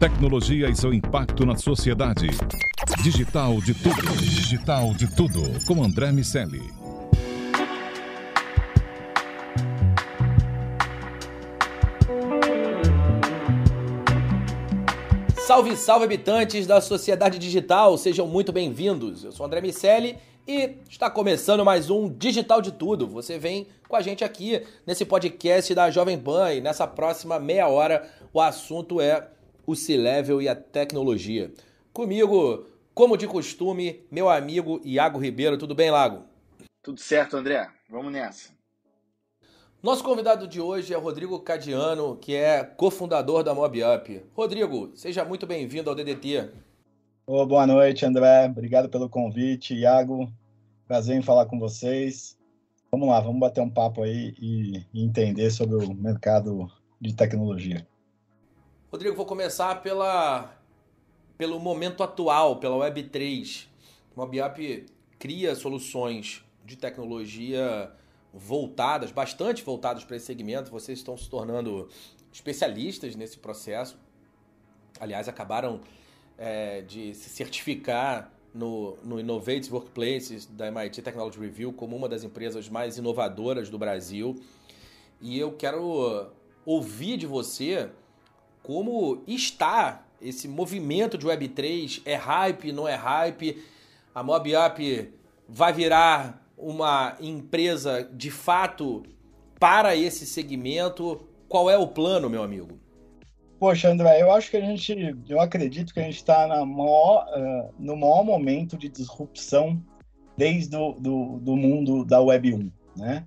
Tecnologia e seu impacto na sociedade. Digital de tudo. Digital de tudo. Com André Miceli. Salve, salve habitantes da sociedade digital, sejam muito bem-vindos. Eu sou André Miceli e está começando mais um Digital de Tudo. Você vem com a gente aqui nesse podcast da Jovem Pan e nessa próxima meia hora o assunto é o C-Level e a tecnologia. Comigo, como de costume, meu amigo Iago Ribeiro. Tudo bem, Lago? Tudo certo, André. Vamos nessa. Nosso convidado de hoje é Rodrigo Cadiano, que é cofundador da MobUp. Rodrigo, seja muito bem-vindo ao DDT. Oh, boa noite, André. Obrigado pelo convite. Iago, prazer em falar com vocês. Vamos lá, vamos bater um papo aí e entender sobre o mercado de tecnologia. Rodrigo, vou começar pela, pelo momento atual, pela Web3. O MobUp cria soluções de tecnologia voltadas, bastante voltadas para esse segmento. Vocês estão se tornando especialistas nesse processo. Aliás, acabaram é, de se certificar no, no Innovative Workplaces da MIT Technology Review como uma das empresas mais inovadoras do Brasil. E eu quero ouvir de você como está esse movimento de Web3, é hype, não é hype, a MobUp vai virar uma empresa de fato para esse segmento? Qual é o plano, meu amigo? Poxa, André, eu acho que a gente, eu acredito que a gente está uh, no maior momento de disrupção desde o do, do mundo da Web 1, né?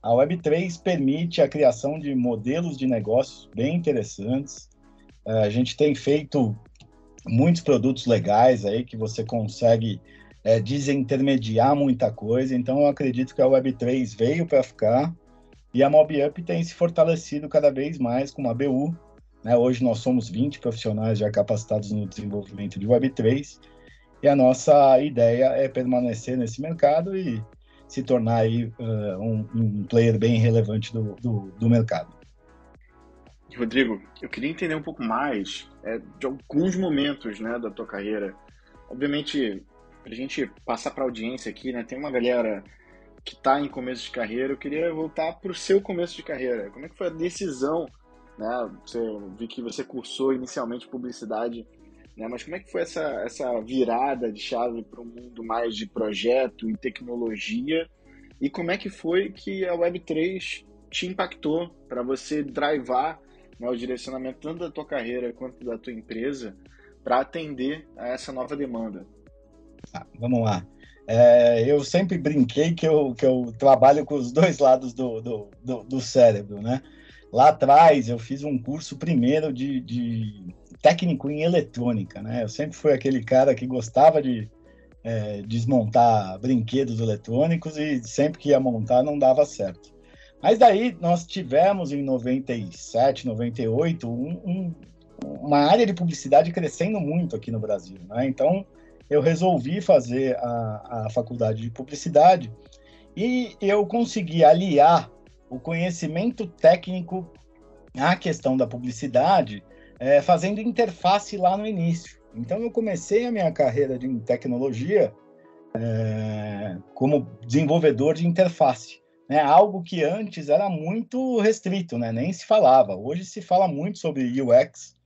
A Web3 permite a criação de modelos de negócios bem interessantes, a gente tem feito muitos produtos legais aí que você consegue é, desintermediar muita coisa. Então, eu acredito que a Web3 veio para ficar e a MobUp tem se fortalecido cada vez mais com a BU. Né? Hoje nós somos 20 profissionais já capacitados no desenvolvimento de Web3 e a nossa ideia é permanecer nesse mercado e se tornar aí, uh, um, um, player bem relevante do, do, do mercado. Rodrigo, eu queria entender um pouco mais é, de alguns momentos né, da tua carreira. Obviamente, para a gente passar para a audiência aqui, né, tem uma galera que está em começo de carreira. Eu queria voltar para o seu começo de carreira. Como é que foi a decisão? Né? Você vi que você cursou inicialmente publicidade, né? mas como é que foi essa, essa virada de chave para um mundo mais de projeto e tecnologia? E como é que foi que a Web3 te impactou para você drivar né, o direcionamento tanto da tua carreira quanto da tua empresa para atender a essa nova demanda? Ah, vamos lá. É, eu sempre brinquei que eu, que eu trabalho com os dois lados do, do, do, do cérebro, né? Lá atrás eu fiz um curso primeiro de, de, técnico em eletrônica, né? Eu sempre fui aquele cara que gostava de é, desmontar brinquedos eletrônicos e sempre que ia montar não dava certo. Mas daí nós tivemos em 97, 98, um, um, uma área de publicidade crescendo muito aqui no Brasil. Né? Então eu resolvi fazer a, a faculdade de publicidade e eu consegui aliar o conhecimento técnico à questão da publicidade, é, fazendo interface lá no início. Então eu comecei a minha carreira de tecnologia é, como desenvolvedor de interface né? Algo que antes era muito restrito, né? Nem se falava. Hoje se fala muito sobre UX,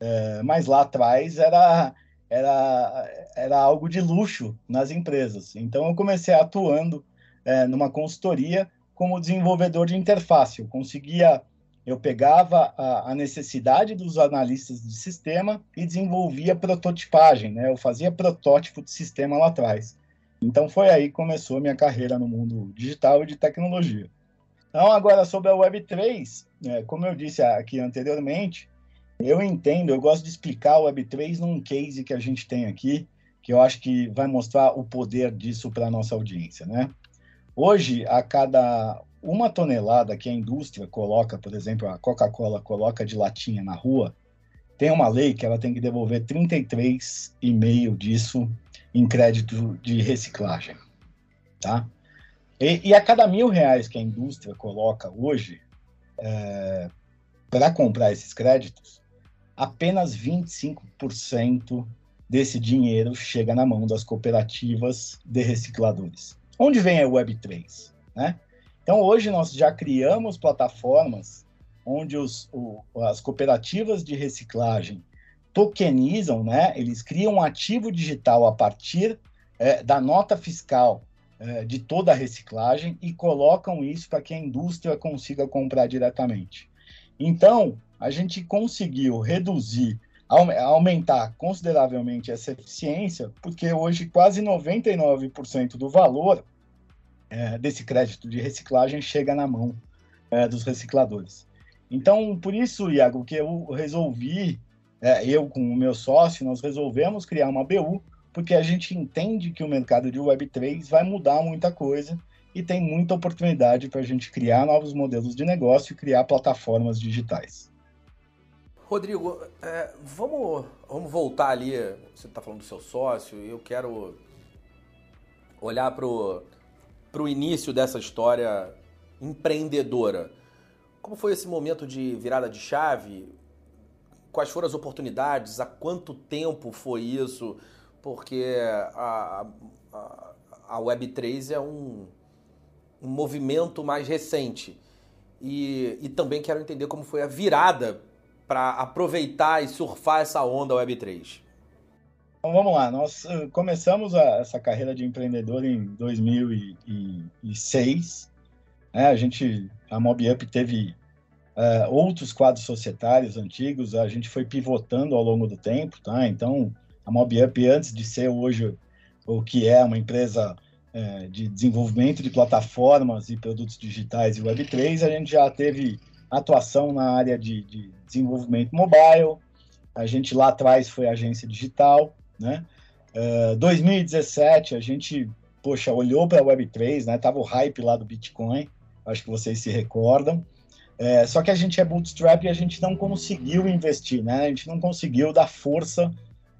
é, mas lá atrás era era era algo de luxo nas empresas. Então eu comecei atuando é, numa consultoria como desenvolvedor de interface. Eu conseguia eu pegava a, a, necessidade dos analistas de sistema e desenvolvia prototipagem, né? Eu fazia protótipo de sistema lá atrás. Então foi aí que começou a minha carreira no mundo digital e de tecnologia. Então, agora sobre a Web3, é, como eu disse aqui anteriormente, eu entendo, eu gosto de explicar a Web3 num case que a gente tem aqui, que eu acho que vai mostrar o poder disso para a nossa audiência, né? Hoje, a cada uma tonelada que a indústria coloca, por exemplo, a Coca-Cola coloca de latinha na rua, tem uma lei que ela tem que devolver 33,5 disso em crédito de reciclagem, tá? E, e a cada mil reais que a indústria coloca hoje é, para comprar esses créditos, apenas 25% desse dinheiro chega na mão das cooperativas de recicladores. Onde vem a Web3? Né? Então, hoje nós já criamos plataformas onde os, o, as cooperativas de reciclagem tokenizam, né? eles criam um ativo digital a partir é, da nota fiscal é, de toda a reciclagem e colocam isso para que a indústria consiga comprar diretamente. Então, a gente conseguiu reduzir, aumentar consideravelmente essa eficiência, porque hoje quase 99% do valor é, desse crédito de reciclagem chega na mão é, dos recicladores. Então, por isso, Iago, que eu resolvi, é, eu com o meu sócio, nós resolvemos criar uma BU, porque a gente entende que o mercado de Web3 vai mudar muita coisa e tem muita oportunidade para a gente criar novos modelos de negócio e criar plataformas digitais. Rodrigo, é, vamos, vamos voltar ali. Você está falando do seu sócio, eu quero olhar para o início dessa história empreendedora. Como foi esse momento de virada de chave? Quais foram as oportunidades? Há quanto tempo foi isso? Porque a, a, a Web3 é um, um movimento mais recente. E, e também quero entender como foi a virada para aproveitar e surfar essa onda Web3? Então vamos lá, nós uh, começamos a, essa carreira de empreendedor em 2006. Né? A gente, a MobUp teve uh, outros quadros societários antigos, a gente foi pivotando ao longo do tempo, tá? Então, a MobUp, antes de ser hoje o que é uma empresa uh, de desenvolvimento de plataformas e produtos digitais e Web3, a gente já teve atuação na área de, de desenvolvimento mobile. A gente lá atrás foi agência digital, né? Uh, 2017 a gente, poxa, olhou para a Web3, né? Tava o hype lá do Bitcoin, acho que vocês se recordam. É, só que a gente é bootstrap e a gente não conseguiu investir, né? A gente não conseguiu dar força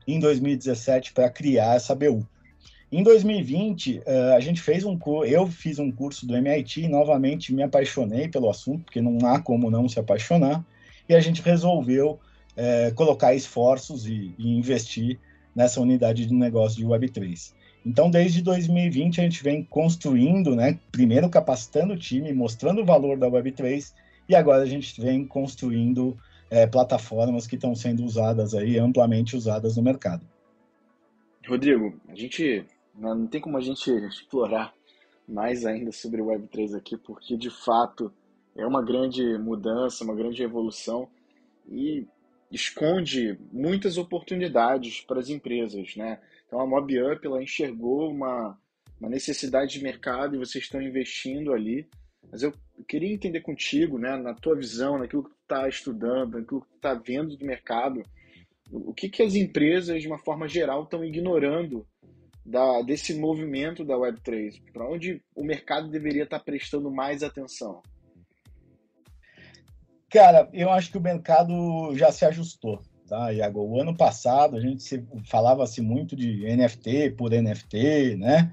em 2017 para criar essa BU. Em 2020, uh, a gente fez um eu fiz um curso do MIT e novamente me apaixonei pelo assunto, porque não há como não se apaixonar, e a gente resolveu uh, colocar esforços e, e, investir nessa unidade de negócio de Web3. Então, desde 2020, a gente vem construindo, né, primeiro capacitando o time, mostrando o valor da Web3, e agora a gente vem construindo uh, plataformas que estão sendo usadas aí, amplamente usadas no mercado. Rodrigo, a gente não tem como a gente explorar mais ainda sobre o Web3 aqui, porque de fato é uma grande mudança, uma grande evolução e esconde muitas oportunidades para as empresas, né? Então a MobUp ela enxergou uma, uma necessidade de mercado e vocês estão investindo ali. Mas eu queria entender contigo, né, na tua visão, naquilo que tu está estudando, naquilo que tu está vendo do mercado, o que, que as empresas, de uma forma geral, estão ignorando da, desse movimento da Web3? Para onde o mercado deveria estar prestando mais atenção? Cara, eu acho que o mercado já se ajustou, tá, Iago? O ano passado a gente falava-se muito de NFT por NFT, né?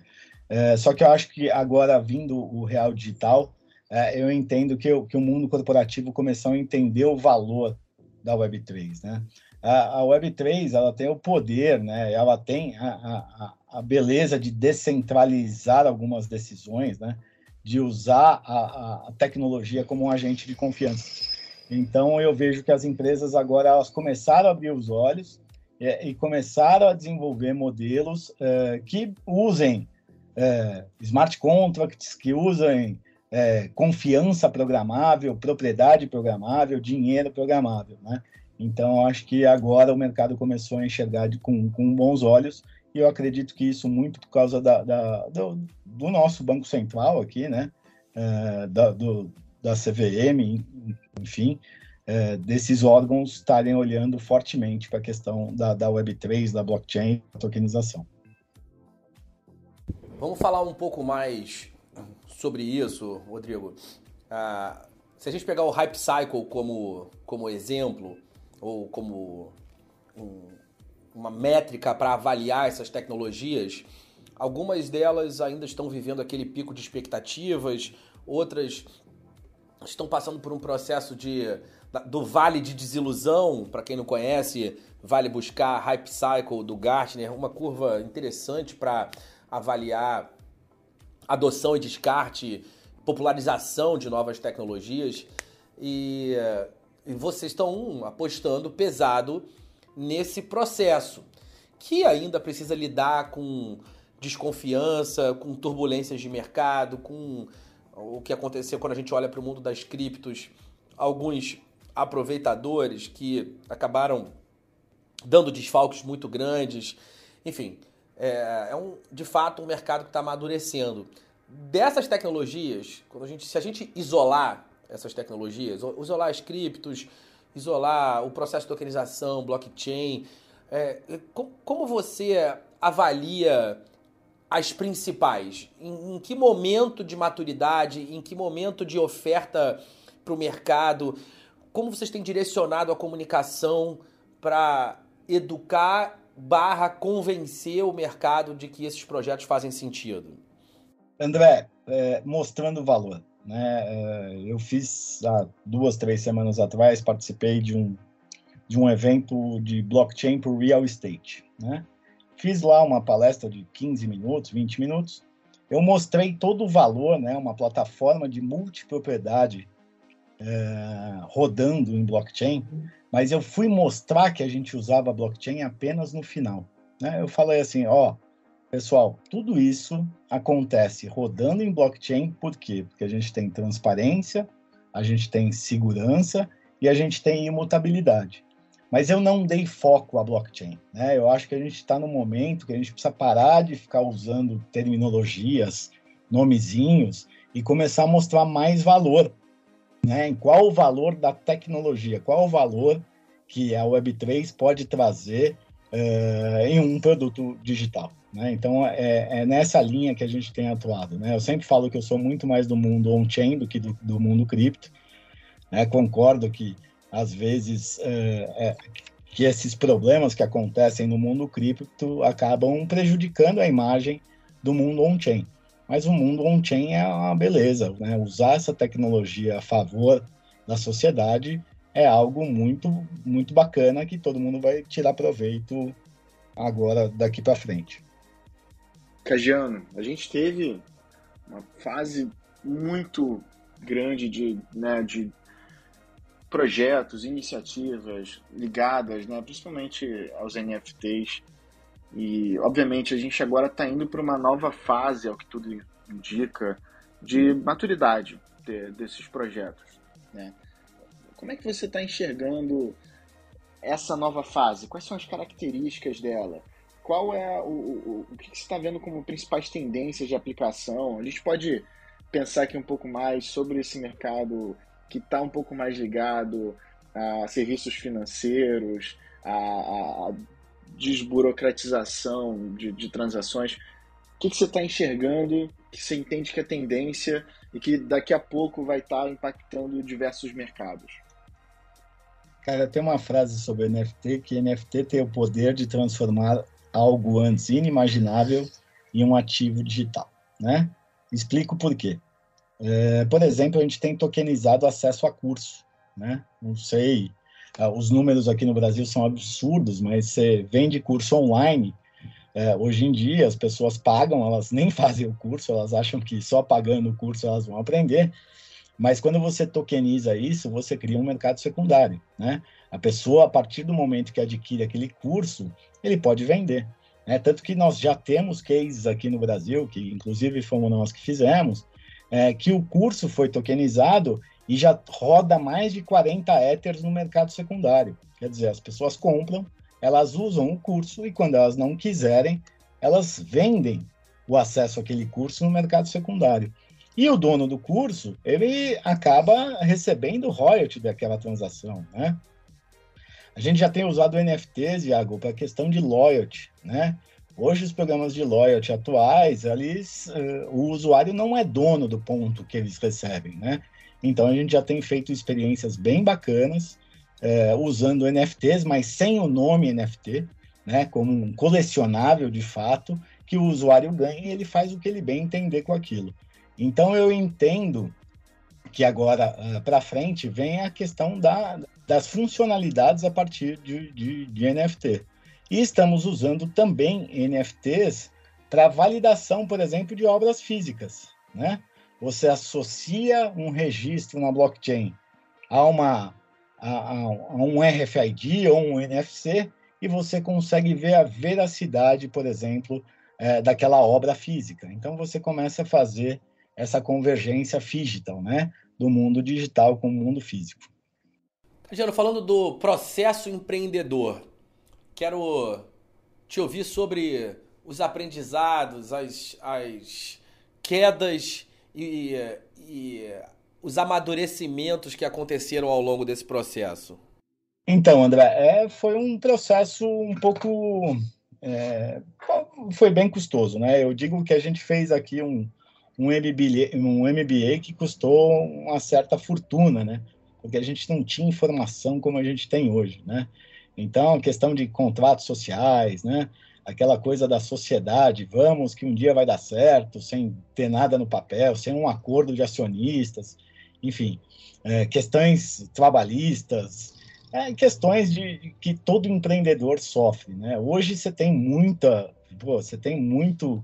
É, só que eu acho que agora, vindo o real digital, é, eu entendo que, que o mundo corporativo começou a entender o valor da Web3, né? A, a Web3, ela tem o poder, né? Ela tem a, a, a beleza de descentralizar algumas decisões, né? de usar a, a, tecnologia como um agente de confiança. Então, eu vejo que as empresas agora elas começaram a abrir os olhos é, e começaram a desenvolver modelos é, que usem é, smart contracts, que usem é, confiança programável, propriedade programável, dinheiro programável. Né? Então, acho que agora o mercado começou a enxergar de, com, com bons olhos e eu acredito que isso muito por causa da, da do, do, nosso Banco Central aqui, né? É, da, do, da CVM, enfim, é, desses órgãos estarem olhando fortemente para a questão da, da Web3, da blockchain, da tokenização. Vamos falar um pouco mais sobre isso, Rodrigo. Ah, se a gente pegar o Hype Cycle como, como exemplo, ou como um, uma métrica para avaliar essas tecnologias, algumas delas ainda estão vivendo aquele pico de expectativas, outras estão passando por um processo de do Vale de Desilusão, para quem não conhece, vale buscar Hype Cycle do Gartner, uma curva interessante para avaliar adoção e descarte, popularização de novas tecnologias. E, e vocês estão apostando pesado nesse processo, que ainda precisa lidar com desconfiança, com turbulências de mercado, com o que aconteceu quando a gente olha para o mundo das criptos, alguns aproveitadores que acabaram dando desfalques muito grandes. Enfim, é, é um, de fato um mercado que está amadurecendo. Dessas tecnologias, quando a gente, se a gente isolar essas tecnologias, isolar as criptos, isolar o processo de tokenização, blockchain, é, como você avalia as principais? Em, em, que momento de maturidade, em que momento de oferta para o mercado? Como vocês têm direcionado a comunicação para educar barra convencer o mercado de que esses projetos fazem sentido? André, é, mostrando valor. Né? É, eu fiz há duas, três semanas atrás, participei de um, de um evento de blockchain por real estate. Né? Fiz lá uma palestra de 15 minutos, 20 minutos. Eu mostrei todo o valor, né, uma plataforma de multipropriedade é, rodando em blockchain, mas eu fui mostrar que a gente usava blockchain apenas no final. Né? Eu falei assim, ó, pessoal, tudo isso acontece rodando em blockchain, por quê? Porque a gente tem transparência, a gente tem segurança e a gente tem imutabilidade. Mas eu não dei foco à blockchain. Né? Eu acho que a gente está no momento que a gente precisa parar de ficar usando terminologias, nomezinhos e começar a mostrar mais valor. Né? Em qual o valor da tecnologia, qual o valor que a Web3 pode trazer uh, em um produto digital. Né? Então, é, é, nessa linha que a gente tem atuado. Né? Eu sempre falo que eu sou muito mais do mundo on-chain do que do, do mundo cripto. Né? Concordo que às vezes é, é, que esses problemas que acontecem no mundo cripto acabam prejudicando a imagem do mundo on-chain. Mas o mundo on-chain é uma beleza, né? Usar essa tecnologia a favor da sociedade é algo muito, muito bacana que todo mundo vai tirar proveito agora daqui para frente. Cajiano, a gente teve uma fase muito grande de, né, de projetos, iniciativas ligadas, né, principalmente aos NFTs. E, obviamente, a gente agora está indo para uma nova fase, ao que tudo indica, de maturidade de, desses projetos. Né? Como é que você está enxergando essa nova fase? Quais são as características dela? Qual é o, o, o que você está vendo como principais tendências de aplicação? A gente pode pensar aqui um pouco mais sobre esse mercado que está um pouco mais ligado a serviços financeiros, a, a desburocratização de, de, transações. O que, que você está enxergando que você entende que é tendência e que daqui a pouco vai estar tá impactando diversos mercados? Cara, tem uma frase sobre NFT que NFT tem o poder de transformar algo antes inimaginável em um ativo digital, né? Explico por quê. É, por exemplo, a gente tem tokenizado acesso a curso, né? Não sei, os números aqui no Brasil são absurdos, mas você vende curso online, é, hoje em dia as pessoas pagam, elas nem fazem o curso, elas acham que só pagando o curso elas vão aprender, mas quando você tokeniza isso, você cria um mercado secundário, né? A pessoa, a partir do momento que adquire aquele curso, ele pode vender. Né? Tanto que nós já temos cases aqui no Brasil, que inclusive fomos nós que fizemos, é, que o curso foi tokenizado e já roda mais de 40 Ethers no mercado secundário. Quer dizer, as pessoas compram, elas usam o curso e quando elas não quiserem, elas vendem o acesso àquele curso no mercado secundário. E o dono do curso, ele acaba recebendo royalty daquela transação, né? A gente já tem usado NFTs, Iago, para questão de loyalty, né? Hoje, os programas de loyalty atuais, eles, uh, o usuário não é dono do ponto que eles recebem, né? Então, a gente já tem feito experiências bem bacanas, uh, usando NFTs, mas sem o nome NFT, né? Como um colecionável, de fato, que o usuário ganha e ele faz o que ele bem entender com aquilo. Então, eu entendo que agora uh, para frente vem a questão da, das funcionalidades a partir de, de, de NFT. E estamos usando também NFTs para validação, por exemplo, de obras físicas. Né? Você associa um registro na blockchain a, uma, a, a um RFID ou um NFC e você consegue ver a veracidade, por exemplo, é, daquela obra física. Então você começa a fazer essa convergência digital, né, do mundo digital com o mundo físico. Angelo, falando do processo empreendedor, quero te ouvir sobre os aprendizados, as, as quedas e, e os amadurecimentos que aconteceram ao longo desse processo. Então, André, é, foi um processo um pouco. É, foi bem custoso, né? Eu digo que a gente fez aqui um, um, MBA, um MBA que custou uma certa fortuna, né? Porque a gente não tinha informação como a gente tem hoje, né? Então, questão de contratos sociais, né? Aquela coisa da sociedade, vamos que um dia vai dar certo, sem ter nada no papel, sem um acordo de acionistas, enfim, é, questões trabalhistas, é, questões de, que todo empreendedor sofre, né? Hoje você tem muita, pô, você tem muito,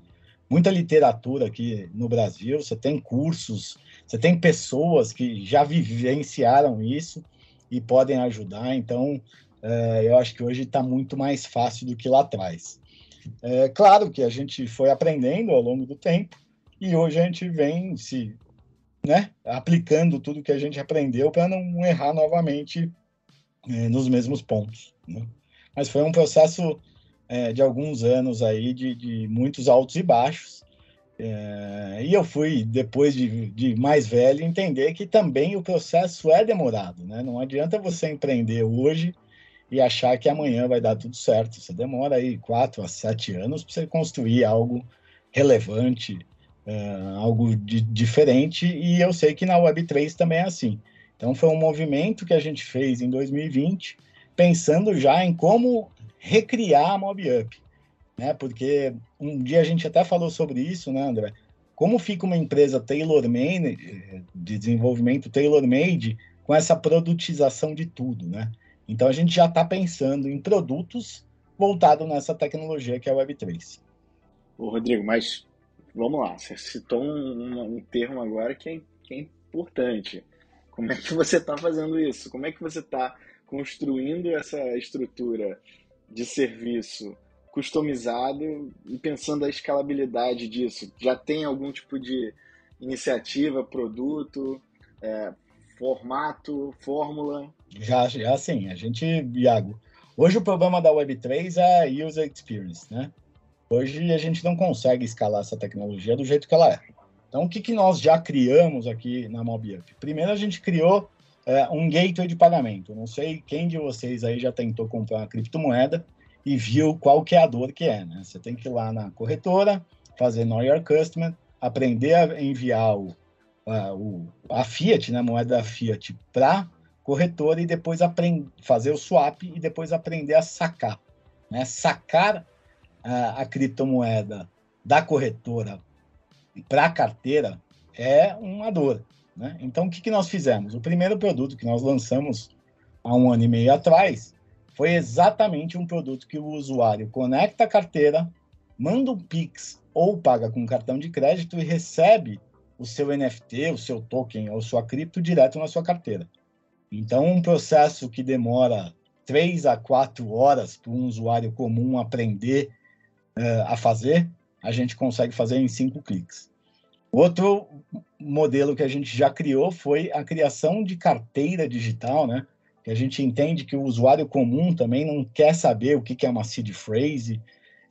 muita literatura aqui no Brasil, você tem cursos, você tem pessoas que já vivenciaram isso e podem ajudar. Então, é, eu acho que hoje está muito mais fácil do que lá atrás. É claro que a gente foi aprendendo ao longo do tempo e hoje a gente vem se né, aplicando tudo que a gente aprendeu para não errar novamente é, nos mesmos pontos. Né? Mas foi um processo é, de alguns anos aí, de, de muitos altos e baixos. É, e eu fui, depois de, de, mais velho, entender que também o processo é demorado. Né? Não adianta você empreender hoje e achar que amanhã vai dar tudo certo. Você demora aí quatro a sete anos para você construir algo relevante, uh, algo de, diferente. E eu sei que na Web3 também é assim. Então, foi um movimento que a gente fez em 2020, pensando já em como recriar a MobUp. Né? Porque um dia a gente até falou sobre isso, né, André? Como fica uma empresa tailor-made, de desenvolvimento tailor-made, com essa produtização de tudo, né? Então, a gente já está pensando em produtos voltados nessa tecnologia que é a Web3. Ô, Rodrigo, mas vamos lá, você citou um, um termo agora que é, que é importante. Como é que você está fazendo isso? Como é que você está construindo essa estrutura de serviço customizado e pensando a escalabilidade disso? Já tem algum tipo de iniciativa, produto, é, formato, fórmula? Já, já sim. A gente, Iago, hoje o problema da Web3 é a user experience, né? Hoje a gente não consegue escalar essa tecnologia do jeito que ela é. Então, o que, que nós já criamos aqui na MobUp? Primeiro, a gente criou é, um gateway de pagamento. Não sei quem de vocês aí já tentou comprar uma criptomoeda e viu qual que é a dor que é, né? Você tem que ir lá na corretora, fazer Know Your Customer, aprender a enviar o, a, o, a Fiat, né, a moeda da Fiat, para corretora e depois aprender, fazer o swap e depois aprender a sacar. Né? Sacar a, a criptomoeda da corretora para a carteira é uma dor. Né? Então, o que, que nós fizemos? O primeiro produto que nós lançamos há um ano e meio atrás foi exatamente um produto que o usuário conecta a carteira, manda um Pix ou paga com cartão de crédito e recebe o seu NFT, o seu token ou sua cripto direto na sua carteira. Então, um processo que demora três a quatro horas para um usuário comum aprender uh, a fazer, a gente consegue fazer em cinco cliques. Outro modelo que a gente já criou foi a criação de carteira digital, né? Que a gente entende que o usuário comum também não quer saber o que é uma seed phrase,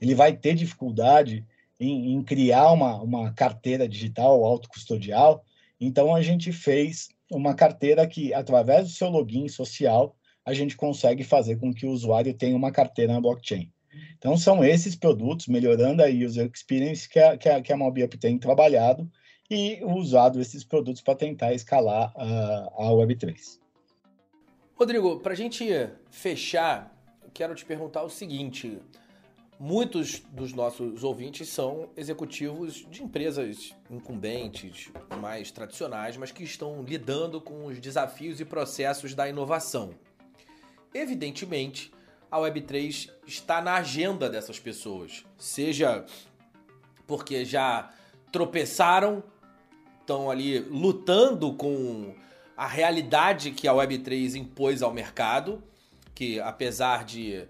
ele vai ter dificuldade em, em criar uma, uma carteira digital autocustodial. Então, a gente fez uma carteira que, através do seu login social, a gente consegue fazer com que o usuário tenha uma carteira na blockchain. Então, são esses produtos, melhorando a user experience, que a, que a, que a MobiUp tem trabalhado e usado esses produtos para tentar escalar a, a Web3. Rodrigo, para a gente fechar, quero te perguntar o seguinte: muitos dos nossos ouvintes são executivos de empresas incumbentes, mais tradicionais, mas que estão lidando com os desafios e processos da inovação. Evidentemente, a Web3 está na agenda dessas pessoas, seja porque já tropeçaram, estão ali lutando com a realidade que a Web3 impôs ao mercado, que apesar de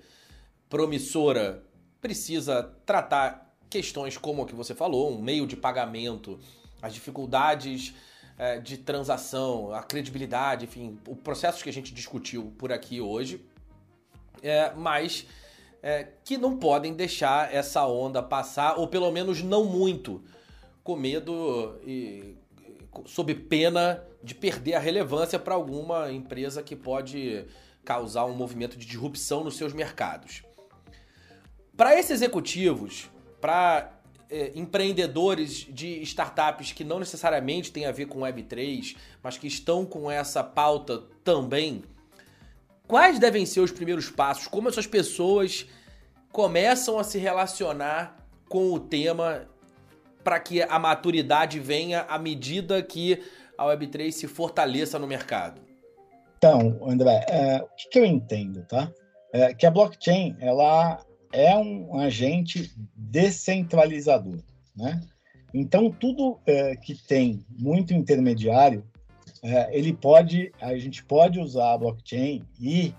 promissora, precisa tratar questões como a que você falou, um meio de pagamento, as dificuldades é, de transação, a credibilidade, enfim, o processo que a gente discutiu por aqui hoje, é, mas é, que não podem deixar essa onda passar, ou pelo menos não muito, com medo e sob pena de perder a relevância para alguma empresa que pode causar um movimento de disrupção nos seus mercados. Para esses executivos, para é, empreendedores de startups que não necessariamente têm a ver com Web3, mas que estão com essa pauta também, quais devem ser os primeiros passos? Como essas pessoas começam a se relacionar com o tema para que a maturidade venha à medida que a Web3 se fortaleça no mercado? Então, André, é, o que, que, eu entendo, tá? É que a blockchain ela é um agente descentralizador, né? Então tudo é, que tem muito intermediário, é, ele pode, a gente pode usar a blockchain e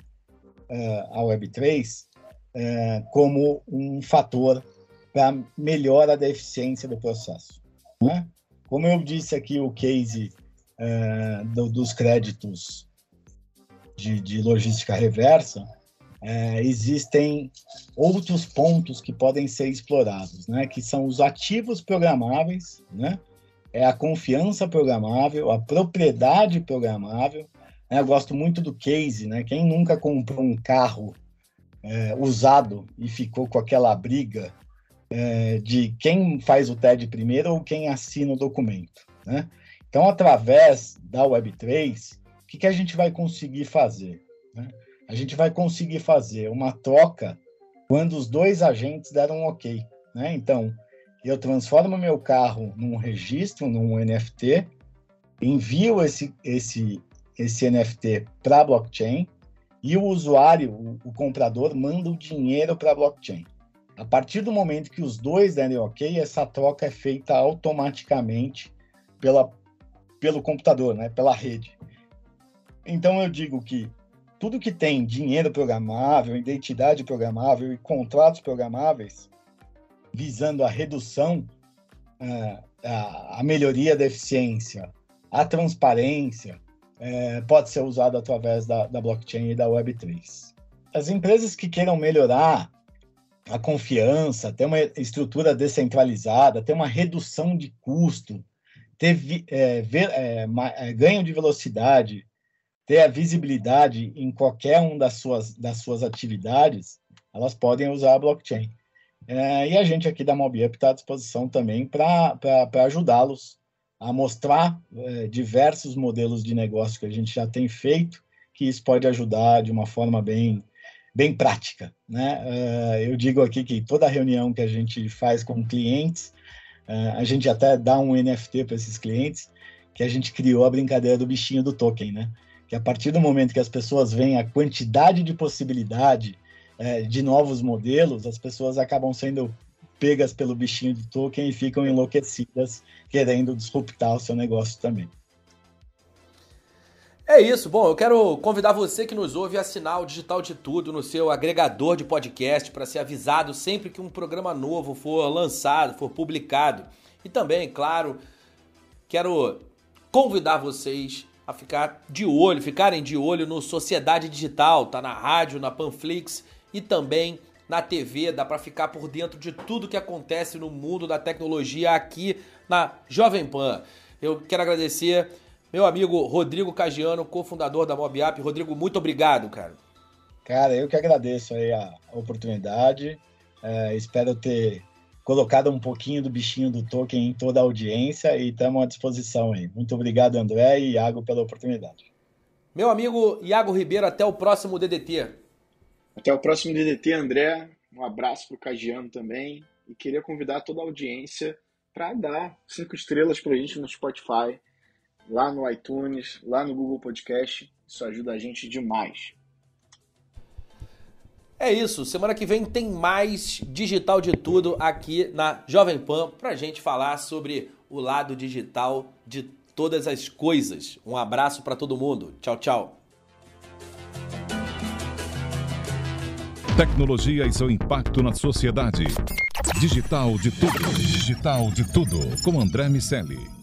é, a Web3 é, como um fator para melhora da eficiência do processo. Né? Como eu disse aqui, o case é, do, dos créditos de, de logística reversa, é, existem outros pontos que podem ser explorados, né? Que são os ativos programáveis, né? É a confiança programável, a propriedade programável. Né? Eu gosto muito do case, né? Quem nunca comprou um carro é, usado e ficou com aquela briga é, de quem faz o TED primeiro ou quem assina o documento, né? Então, através da Web3, o que, que a gente vai conseguir fazer? Né? A gente vai conseguir fazer uma troca quando os dois agentes deram um ok. Né? Então, eu transformo meu carro num registro, num NFT, envio esse, esse, esse NFT para a blockchain, e o usuário, o, o comprador, manda o dinheiro para a blockchain. A partir do momento que os dois derem ok, essa troca é feita automaticamente pela, pelo computador, né, pela rede. Então eu digo que tudo que tem dinheiro programável, identidade programável e contratos programáveis, visando a redução, uh, a, melhoria da eficiência, a transparência, é, pode ser usado através da, blockchain e da Web3. As empresas que queiram melhorar a confiança, ter uma estrutura descentralizada, ter uma redução de custo, ter é, é, é, ganho de velocidade, ter a visibilidade em qualquer uma das suas, das suas atividades, elas podem usar a blockchain. É, e a gente aqui da MobiUp está à disposição também para ajudá-los a mostrar é, diversos modelos de negócio que a gente já tem feito, que isso pode ajudar de uma forma bem, bem prática. Né? É, eu digo aqui que toda reunião que a gente faz com clientes, é, a gente até dá um NFT para esses clientes, que a gente criou a brincadeira do bichinho do token, né? Que a partir do momento que as pessoas veem a quantidade de possibilidade é, de novos modelos, as pessoas acabam sendo pegas pelo bichinho do token e ficam enlouquecidas querendo disruptar o seu negócio também. É isso. Bom, eu quero convidar você que nos ouve a assinar o Digital de Tudo no seu agregador de podcast para ser avisado sempre que um programa novo for lançado, for publicado. E também, claro, quero convidar vocês a ficar de olho, ficarem de olho no Sociedade Digital, tá na rádio, na Panflix e também na TV, dá para ficar por dentro de tudo que acontece no mundo da tecnologia aqui na Jovem Pan. Eu quero agradecer meu amigo Rodrigo Cagiano, cofundador da MobApp. Rodrigo, muito obrigado, cara. Cara, eu que agradeço aí a oportunidade. É, espero ter colocado um pouquinho do bichinho do token em toda a audiência e estamos à disposição aí. Muito obrigado, André e Iago, pela oportunidade. Meu amigo Iago Ribeiro, até o próximo DDT. Até o próximo DDT, André. Um abraço para o Cagiano também. E queria convidar toda a audiência para dar cinco estrelas para a gente no Spotify, lá no iTunes, lá no Google Podcast. Isso ajuda a gente demais. É isso. Semana que vem tem mais digital de tudo aqui na Jovem Pan para gente falar sobre o lado digital de todas as coisas. Um abraço para todo mundo. Tchau, tchau. Tecnologia e seu impacto na sociedade. Digital de tudo. Digital de tudo. Com André Miscelli.